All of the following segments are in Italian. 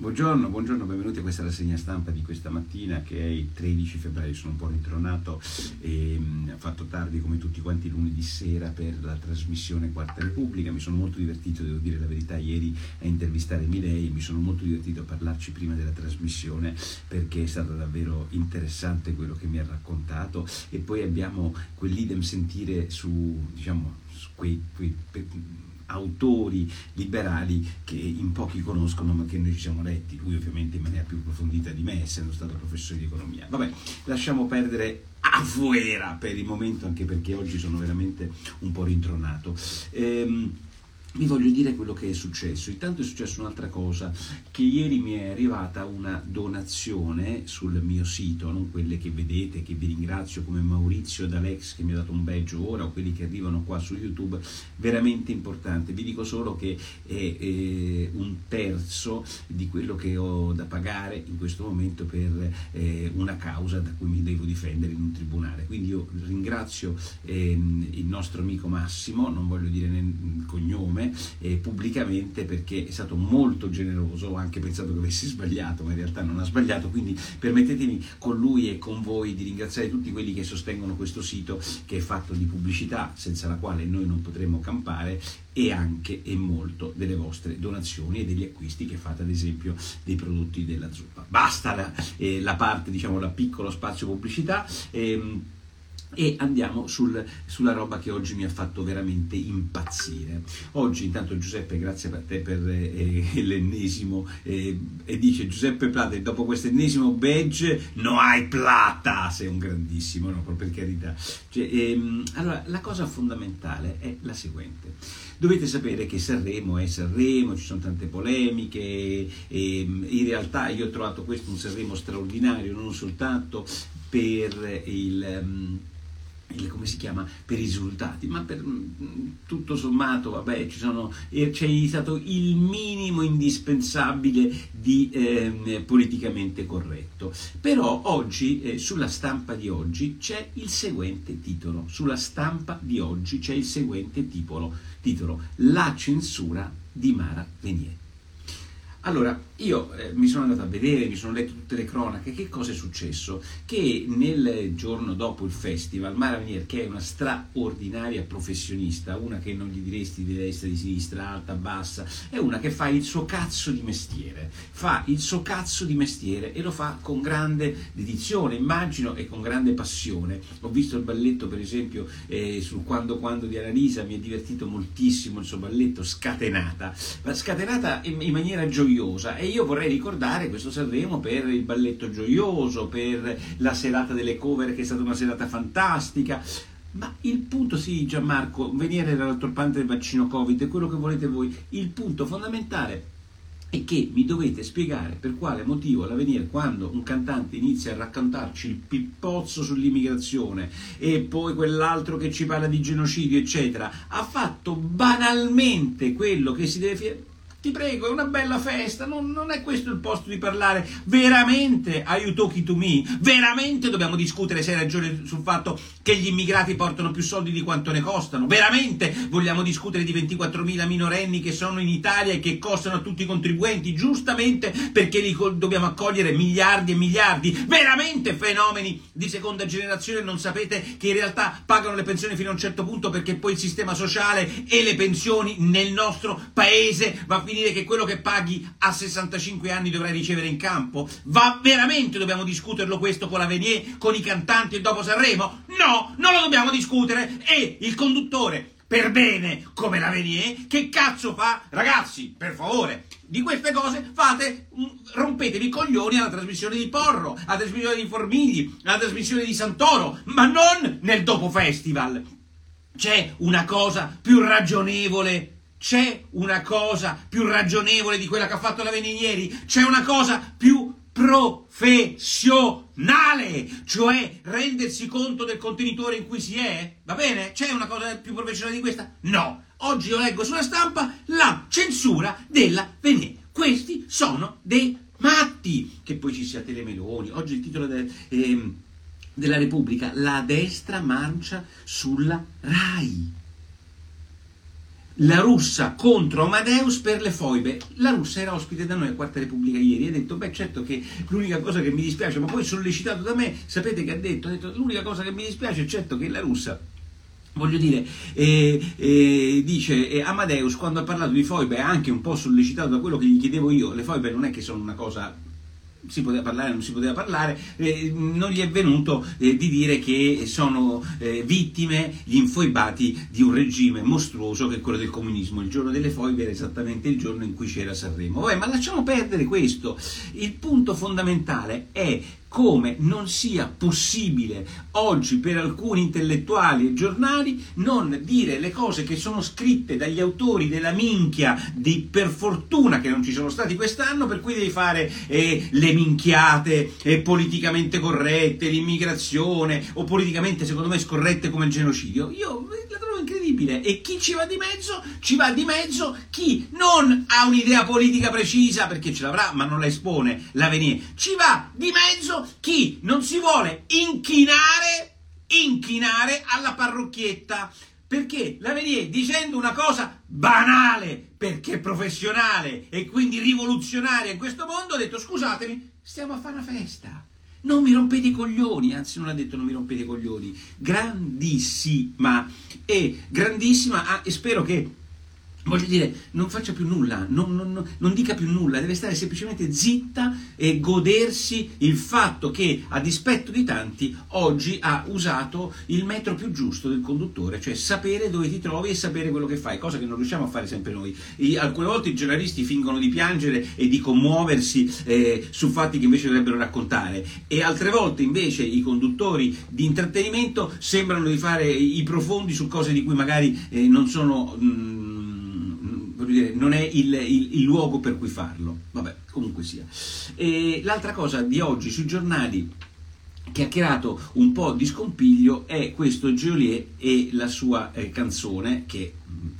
Buongiorno, buongiorno, benvenuti a questa rassegna stampa di questa mattina che è il 13 febbraio, sono un po' ritronato e mh, ho fatto tardi come tutti quanti lunedì sera per la trasmissione Quarta Repubblica, mi sono molto divertito, devo dire la verità, ieri a intervistare Milei, mi sono molto divertito a parlarci prima della trasmissione perché è stato davvero interessante quello che mi ha raccontato. E poi abbiamo quell'idem sentire su, diciamo, su quei, quei autori liberali che in pochi conoscono ma che noi ci siamo letti, lui ovviamente in maniera più approfondita di me essendo stato professore di economia. Vabbè, lasciamo perdere afuera per il momento anche perché oggi sono veramente un po' rintronato. Ehm, vi voglio dire quello che è successo. Intanto è successa un'altra cosa, che ieri mi è arrivata una donazione sul mio sito, non quelle che vedete, che vi ringrazio come Maurizio ed Alex che mi ha dato un badge ora o quelli che arrivano qua su YouTube, veramente importante. Vi dico solo che è, è un terzo di quello che ho da pagare in questo momento per eh, una causa da cui mi devo difendere in un tribunale. Quindi io ringrazio eh, il nostro amico Massimo, non voglio dire il cognome, nome eh, pubblicamente perché è stato molto generoso, ho anche pensato che avessi sbagliato, ma in realtà non ha sbagliato, quindi permettetemi con lui e con voi di ringraziare tutti quelli che sostengono questo sito che è fatto di pubblicità senza la quale noi non potremmo campare e anche e molto delle vostre donazioni e degli acquisti che fate ad esempio dei prodotti della zuppa. Basta la, eh, la parte, diciamo, la piccolo spazio pubblicità. Ehm, e andiamo sul, sulla roba che oggi mi ha fatto veramente impazzire. Oggi intanto Giuseppe, grazie a te per eh, l'ennesimo, eh, e dice Giuseppe Plata, dopo questo ennesimo badge no hai plata, sei un grandissimo, no, per carità. Cioè, ehm, allora, la cosa fondamentale è la seguente. Dovete sapere che Sanremo è Sanremo, ci sono tante polemiche, ehm, in realtà io ho trovato questo un Sanremo straordinario, non soltanto per il... Um, come si chiama, per i risultati, ma per mm, tutto sommato, vabbè, sono, eh, c'è stato il minimo indispensabile di eh, politicamente corretto. Però oggi, eh, sulla stampa di oggi, c'è il seguente titolo, sulla stampa di oggi c'è il seguente titolo, titolo La censura di Mara Venier. Allora, io eh, mi sono andato a vedere, mi sono letto tutte le cronache, che cosa è successo? Che nel giorno dopo il festival, Mara Venier, che è una straordinaria professionista, una che non gli diresti di destra, di sinistra, alta, bassa, è una che fa il suo cazzo di mestiere, fa il suo cazzo di mestiere e lo fa con grande dedizione, immagino, e con grande passione. Ho visto il balletto, per esempio, eh, sul Quando Quando di Annalisa, mi è divertito moltissimo il suo balletto, scatenata, ma scatenata in, in maniera gioiosa. Io vorrei ricordare questo Sanremo per il balletto gioioso, per la serata delle cover che è stata una serata fantastica. Ma il punto, sì, Gianmarco, venire dall'altro parte del vaccino Covid è quello che volete voi. Il punto fondamentale è che mi dovete spiegare per quale motivo all'avvenire quando un cantante inizia a raccontarci il pippozzo sull'immigrazione e poi quell'altro che ci parla di genocidio eccetera ha fatto banalmente quello che si deve fare ti prego, è una bella festa, non, non, è questo il posto di parlare. Veramente, are you talking to me? Veramente dobbiamo discutere se hai ragione sul fatto che gli immigrati portano più soldi di quanto ne costano? Veramente vogliamo discutere di 24.000 minorenni che sono in Italia e che costano a tutti i contribuenti, giustamente perché li dobbiamo accogliere miliardi e miliardi? Veramente fenomeni di seconda generazione non sapete che in realtà pagano le pensioni fino a un certo punto perché poi il sistema sociale e le pensioni nel nostro paese va finire che quello che paghi a 65 anni dovrai ricevere in campo? Va veramente dobbiamo discuterlo questo con la Venier, con i cantanti e dopo Sanremo? No, non lo dobbiamo discutere e il conduttore per bene come la Venier, che cazzo fa? Ragazzi, per favore, di queste cose fate, rompetevi i coglioni alla trasmissione di Porro, alla trasmissione di Formigli, alla trasmissione di Santoro, ma non nel dopo festival. C'è una cosa più ragionevole c'è una cosa più ragionevole di quella che ha fatto la Veninieri? C'è una cosa più professionale, cioè rendersi conto del contenitore in cui si è? Va bene? C'è una cosa più professionale di questa? No. Oggi io leggo sulla stampa la censura della Veninieri. Questi sono dei matti. Che poi ci sia Telemeloni. Oggi il titolo del... Eh, della Repubblica, la destra marcia sulla RAI la russa contro Amadeus per le foibe. La russa era ospite da noi a Quarta Repubblica ieri e ha detto, beh certo che l'unica cosa che mi dispiace, ma poi sollecitato da me, sapete che ha detto? Ha detto, l'unica cosa che mi dispiace è certo che la russa Voglio dire, eh, eh, dice eh, Amadeus quando ha parlato di foibe anche un po' sollecitato da quello che gli chiedevo io, le foibe non è che sono una cosa si poteva parlare, non si poteva parlare, eh, non gli è venuto eh, di dire che sono eh, vittime gli infoibati di un regime mostruoso che è quello del comunismo. Il giorno delle foibe era esattamente il giorno in cui c'era Sanremo. Vabbè, ma lasciamo perdere questo. Il punto fondamentale è come non sia possibile oggi per alcuni intellettuali e giornali non dire le cose che sono scritte dagli autori della minchia di per fortuna che non ci sono stati quest'anno per cui devi fare eh, le minchiate eh, politicamente corrette l'immigrazione o politicamente secondo me scorrette come il genocidio. Io la trovo incredibile e chi ci va di mezzo ci va di mezzo chi non ha un'idea politica precisa perché ce l'avrà ma non la espone l'avvenire ci va di mezzo chi non si vuole inchinare, inchinare alla parrocchietta. Perché l'Avenier dicendo una cosa banale, perché professionale e quindi rivoluzionaria in questo mondo, ha detto scusatemi, stiamo a fare una festa. Non mi rompete i coglioni, anzi non ha detto non mi rompete i coglioni, grandissima. E grandissima ah, e spero che Voglio dire, non faccia più nulla, non, non, non, dica più nulla, deve stare semplicemente zitta e godersi il fatto che, a dispetto di tanti, oggi ha usato il metro più giusto del conduttore, cioè sapere dove ti trovi e sapere quello che fai, cosa che non riusciamo a fare sempre noi. I, alcune volte i giornalisti fingono di piangere e di commuoversi eh, su fatti che invece dovrebbero raccontare, e altre volte invece i conduttori di intrattenimento sembrano di fare i profondi su cose di cui magari eh, non sono. Mh, dire, non è il, il, il, luogo per cui farlo. Vabbè, comunque sia. E l'altra cosa di oggi sui giornali che ha creato un po' di scompiglio è questo Geolier e la sua eh, canzone che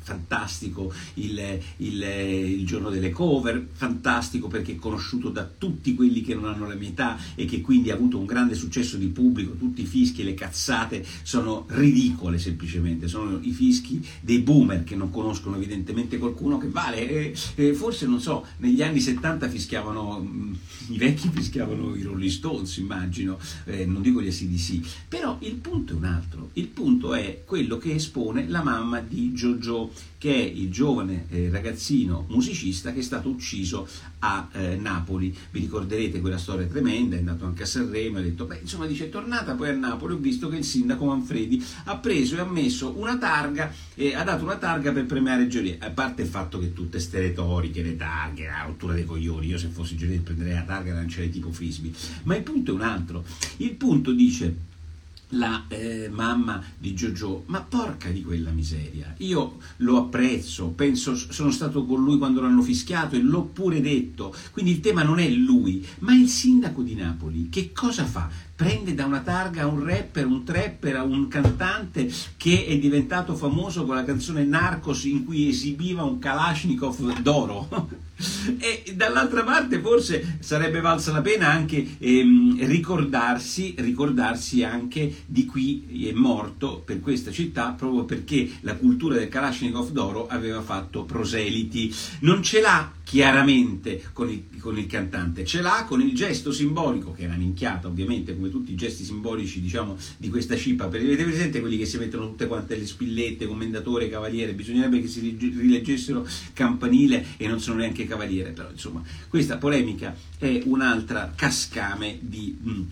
fantastico il, il, il, giorno delle cover, fantastico perché è conosciuto da tutti quelli che non hanno la mia età e che quindi ha avuto un grande successo di pubblico, tutti i fischi e le cazzate sono ridicole semplicemente, sono i fischi dei boomer che non conoscono evidentemente qualcuno che vale, eh, eh, forse non so, negli anni 70 fischiavano, mm, i vecchi fischiavano i Rolling Stones immagino, eh, non dico gli ACDC, però il punto è un altro, il punto è quello che espone la mamma di Jojo che è il giovane eh, ragazzino musicista che è stato ucciso a eh, Napoli. Vi ricorderete quella storia tremenda, è andato anche a Sanremo, ha detto, beh, insomma, dice, è tornata poi a Napoli, ho visto che il sindaco Manfredi ha preso e ha messo una targa, eh, ha dato una targa per premiare Giolier, a parte il fatto che tutte ste retoriche, le targhe, la rottura dei coglioni, io se fossi Giolier prenderei la targa e lancerei tipo frisbee, ma il punto è un altro, il punto dice la eh, mamma di Giorgio, ma porca di quella miseria, io lo apprezzo, penso, sono stato con lui quando l'hanno fischiato e l'ho pure detto, quindi il tema non è lui, ma il sindaco di Napoli, che cosa fa? Prende da una targa un rapper, un trapper, un cantante che è diventato famoso con la canzone Narcos in cui esibiva un Kalashnikov d'oro. E dall'altra parte forse sarebbe valsa la pena anche ehm, ricordarsi, ricordarsi anche di chi è morto per questa città proprio perché la cultura del Kalashnikov d'oro aveva fatto proseliti. Non ce l'ha chiaramente con il, con il, cantante, ce l'ha con il gesto simbolico, che è una minchiata ovviamente, come tutti i gesti simbolici diciamo, di questa cipa. Avete presente quelli che si mettono tutte quante le spillette, commendatore, cavaliere? Bisognerebbe che si rileggessero campanile e non sono neanche cavaliere, però insomma questa polemica è un'altra cascame di... Mm,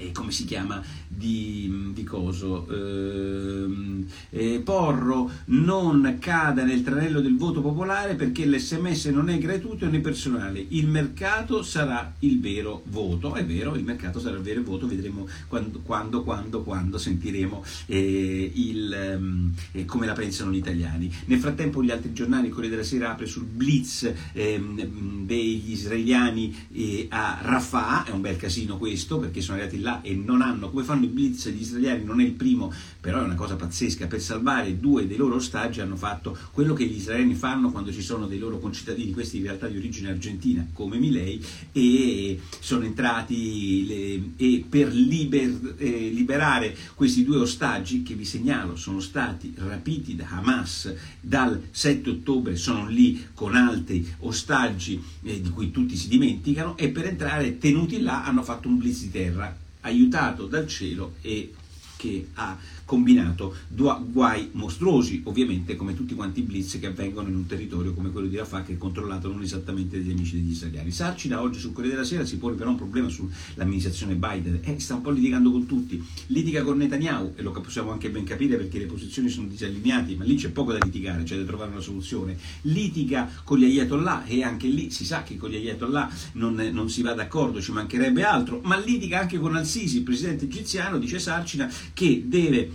eh, come si chiama, di, di coso, ehm, eh, Porro non cada nel tranello del voto popolare perché l'SMS non è gratuito né personale, il mercato sarà il vero voto, è vero, il mercato sarà il vero voto, vedremo quando, quando, quando, quando sentiremo eh, il, ehm, eh, come la pensano gli italiani. Nel frattempo gli altri giornali, Corriere della Sera apre sul blitz ehm, degli israeliani eh, a Rafah, è un bel casino questo perché sono arrivati là là e non hanno, come fanno i blitz gli israeliani, non è il primo, però è una cosa pazzesca, per salvare due dei loro ostaggi hanno fatto quello che gli israeliani fanno quando ci sono dei loro concittadini, questi in realtà di origine argentina come Milei, e sono entrati le, e per liber, eh, liberare questi due ostaggi che vi segnalo sono stati rapiti da Hamas dal 7 ottobre, sono lì con altri ostaggi eh, di cui tutti si dimenticano e per entrare tenuti là hanno fatto un blitz di terra aiutato dal cielo e che ha combinato guai mostruosi, ovviamente come tutti quanti i blitz che avvengono in un territorio come quello di Rafah che è controllato non esattamente dagli amici degli israeliani. Sarcina oggi sul Corriere della Sera si pone però un problema sull'amministrazione Biden, eh, sta un po' litigando con tutti, litiga con Netanyahu e lo possiamo anche ben capire perché le posizioni sono disallineate, ma lì c'è poco da litigare, c'è da trovare una soluzione. Litiga con gli ayatollah e anche lì si sa che con gli ayatollah non, non si va d'accordo, ci mancherebbe altro, ma litiga anche con Al-Sisi, il presidente egiziano, dice Sarcina, che deve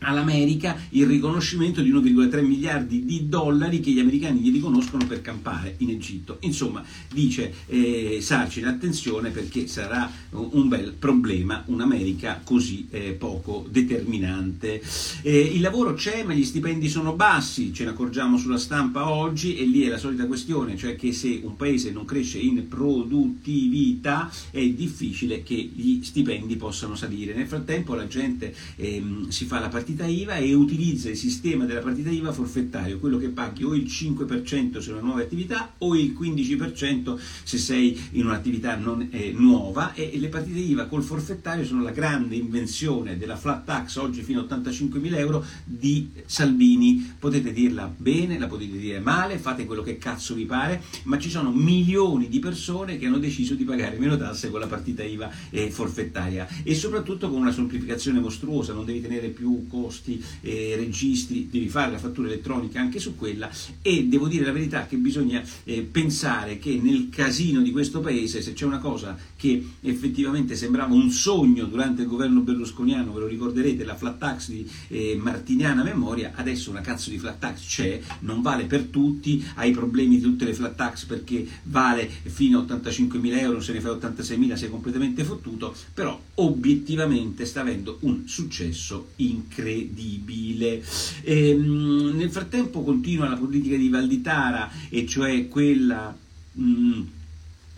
all'America il riconoscimento di 1,3 miliardi di dollari che gli americani gli riconoscono per campare in Egitto. Insomma, dice eh, Sarcine, attenzione perché sarà un bel problema un'America così eh, poco determinante. Eh, il lavoro c'è ma gli stipendi sono bassi, ce ne accorgiamo sulla stampa oggi e lì è la solita questione, cioè che se un paese non cresce in produttività è difficile che gli stipendi possano salire. Nel frattempo la gente ehm, si fa la partita partita IVA e utilizza il sistema della partita IVA forfettario, quello che paghi o il 5% se una nuova attività o il 15% se sei in un'attività non eh, nuova e le partite IVA col forfettario sono la grande invenzione della flat tax oggi fino a 85.000 euro di Salvini. Potete dirla bene, la potete dire male, fate quello che cazzo vi pare, ma ci sono milioni di persone che hanno deciso di pagare meno tasse con la partita IVA eh, forfettaria e soprattutto con una semplificazione mostruosa, non devi tenere più costi, eh, registri, devi fare la fattura elettronica anche su quella e devo dire la verità che bisogna eh, pensare che nel casino di questo paese se c'è una cosa che effettivamente sembrava un sogno durante il governo berlusconiano, ve lo ricorderete, la flat tax di eh, Martiniana Memoria, adesso una cazzo di flat tax c'è, non vale per tutti, hai problemi di tutte le flat tax perché vale fino a 85.000 euro, se ne fai 86.000 sei completamente fottuto, però obiettivamente sta avendo un successo incredibile incredibile. E, ehm, nel frattempo continua la politica di Valditara, e cioè quella... Mm,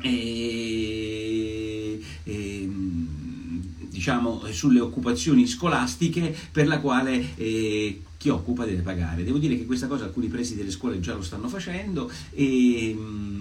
e, e, diciamo sulle occupazioni scolastiche per la quale eh, chi occupa deve pagare. Devo dire che questa cosa alcuni presidi delle scuole già lo stanno facendo e,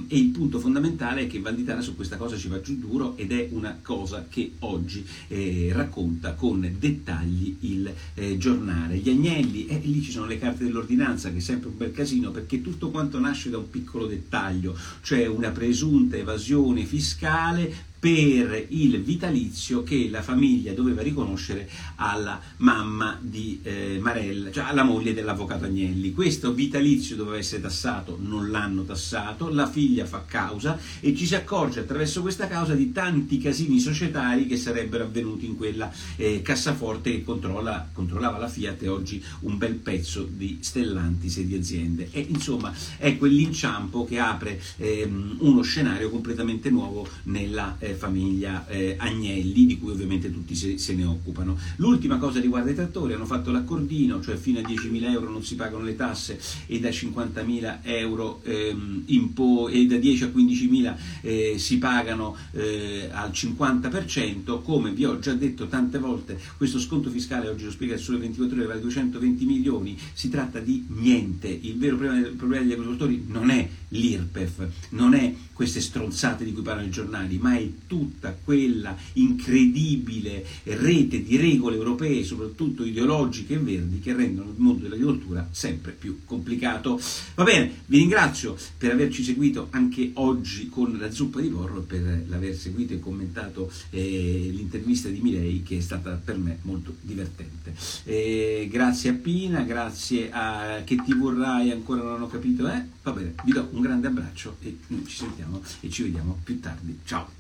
e, il punto fondamentale è che Valditara su questa cosa ci va giù duro ed è una cosa che oggi eh, racconta con dettagli il eh, giornale. Gli agnelli, eh, lì ci sono le carte dell'ordinanza che è sempre un bel casino perché tutto quanto nasce da un piccolo dettaglio, cioè una presunta evasione fiscale per il vitalizio che la famiglia doveva riconoscere alla mamma di eh, Marella, cioè alla moglie dell'avvocato Agnelli. Questo vitalizio doveva essere tassato, non l'hanno tassato, la figlia fa causa e ci si accorge attraverso questa causa di tanti casini societari che sarebbero avvenuti in quella eh, cassaforte che controlla, controllava la Fiat e oggi un bel pezzo di Stellantis e di aziende. E insomma è quell'inciampo che apre ehm, uno scenario completamente nuovo nella eh, famiglia eh, Agnelli, di cui ovviamente tutti se, se, ne occupano. L'ultima cosa riguarda i trattori, hanno fatto l'accordino, cioè fino a 10.000 euro non si pagano le tasse e da 50.000 euro ehm, po- e da 10 a 15.000 eh, si pagano eh, al 50%, come vi ho già detto tante volte, questo sconto fiscale, oggi lo spiega il Sole 24 ore, vale 220 milioni, si tratta di niente, il vero problema, problema degli agricoltori non è l'IRPEF, non è queste stronzate di cui parlano i giornali, ma è tutta quella incredibile rete di regole europee, soprattutto ideologiche e verdi, che rendono il mondo dell'agricoltura sempre più complicato. Va bene, vi ringrazio per averci seguito anche oggi con la zuppa di porro e per l'aver seguito e commentato eh, l'intervista di Milei che è stata per me molto divertente. Eh, grazie a Pina, grazie a che ti vorrai ancora non ho capito, eh? Va bene, vi do un grande abbraccio e noi ci sentiamo e ci vediamo più tardi. Ciao!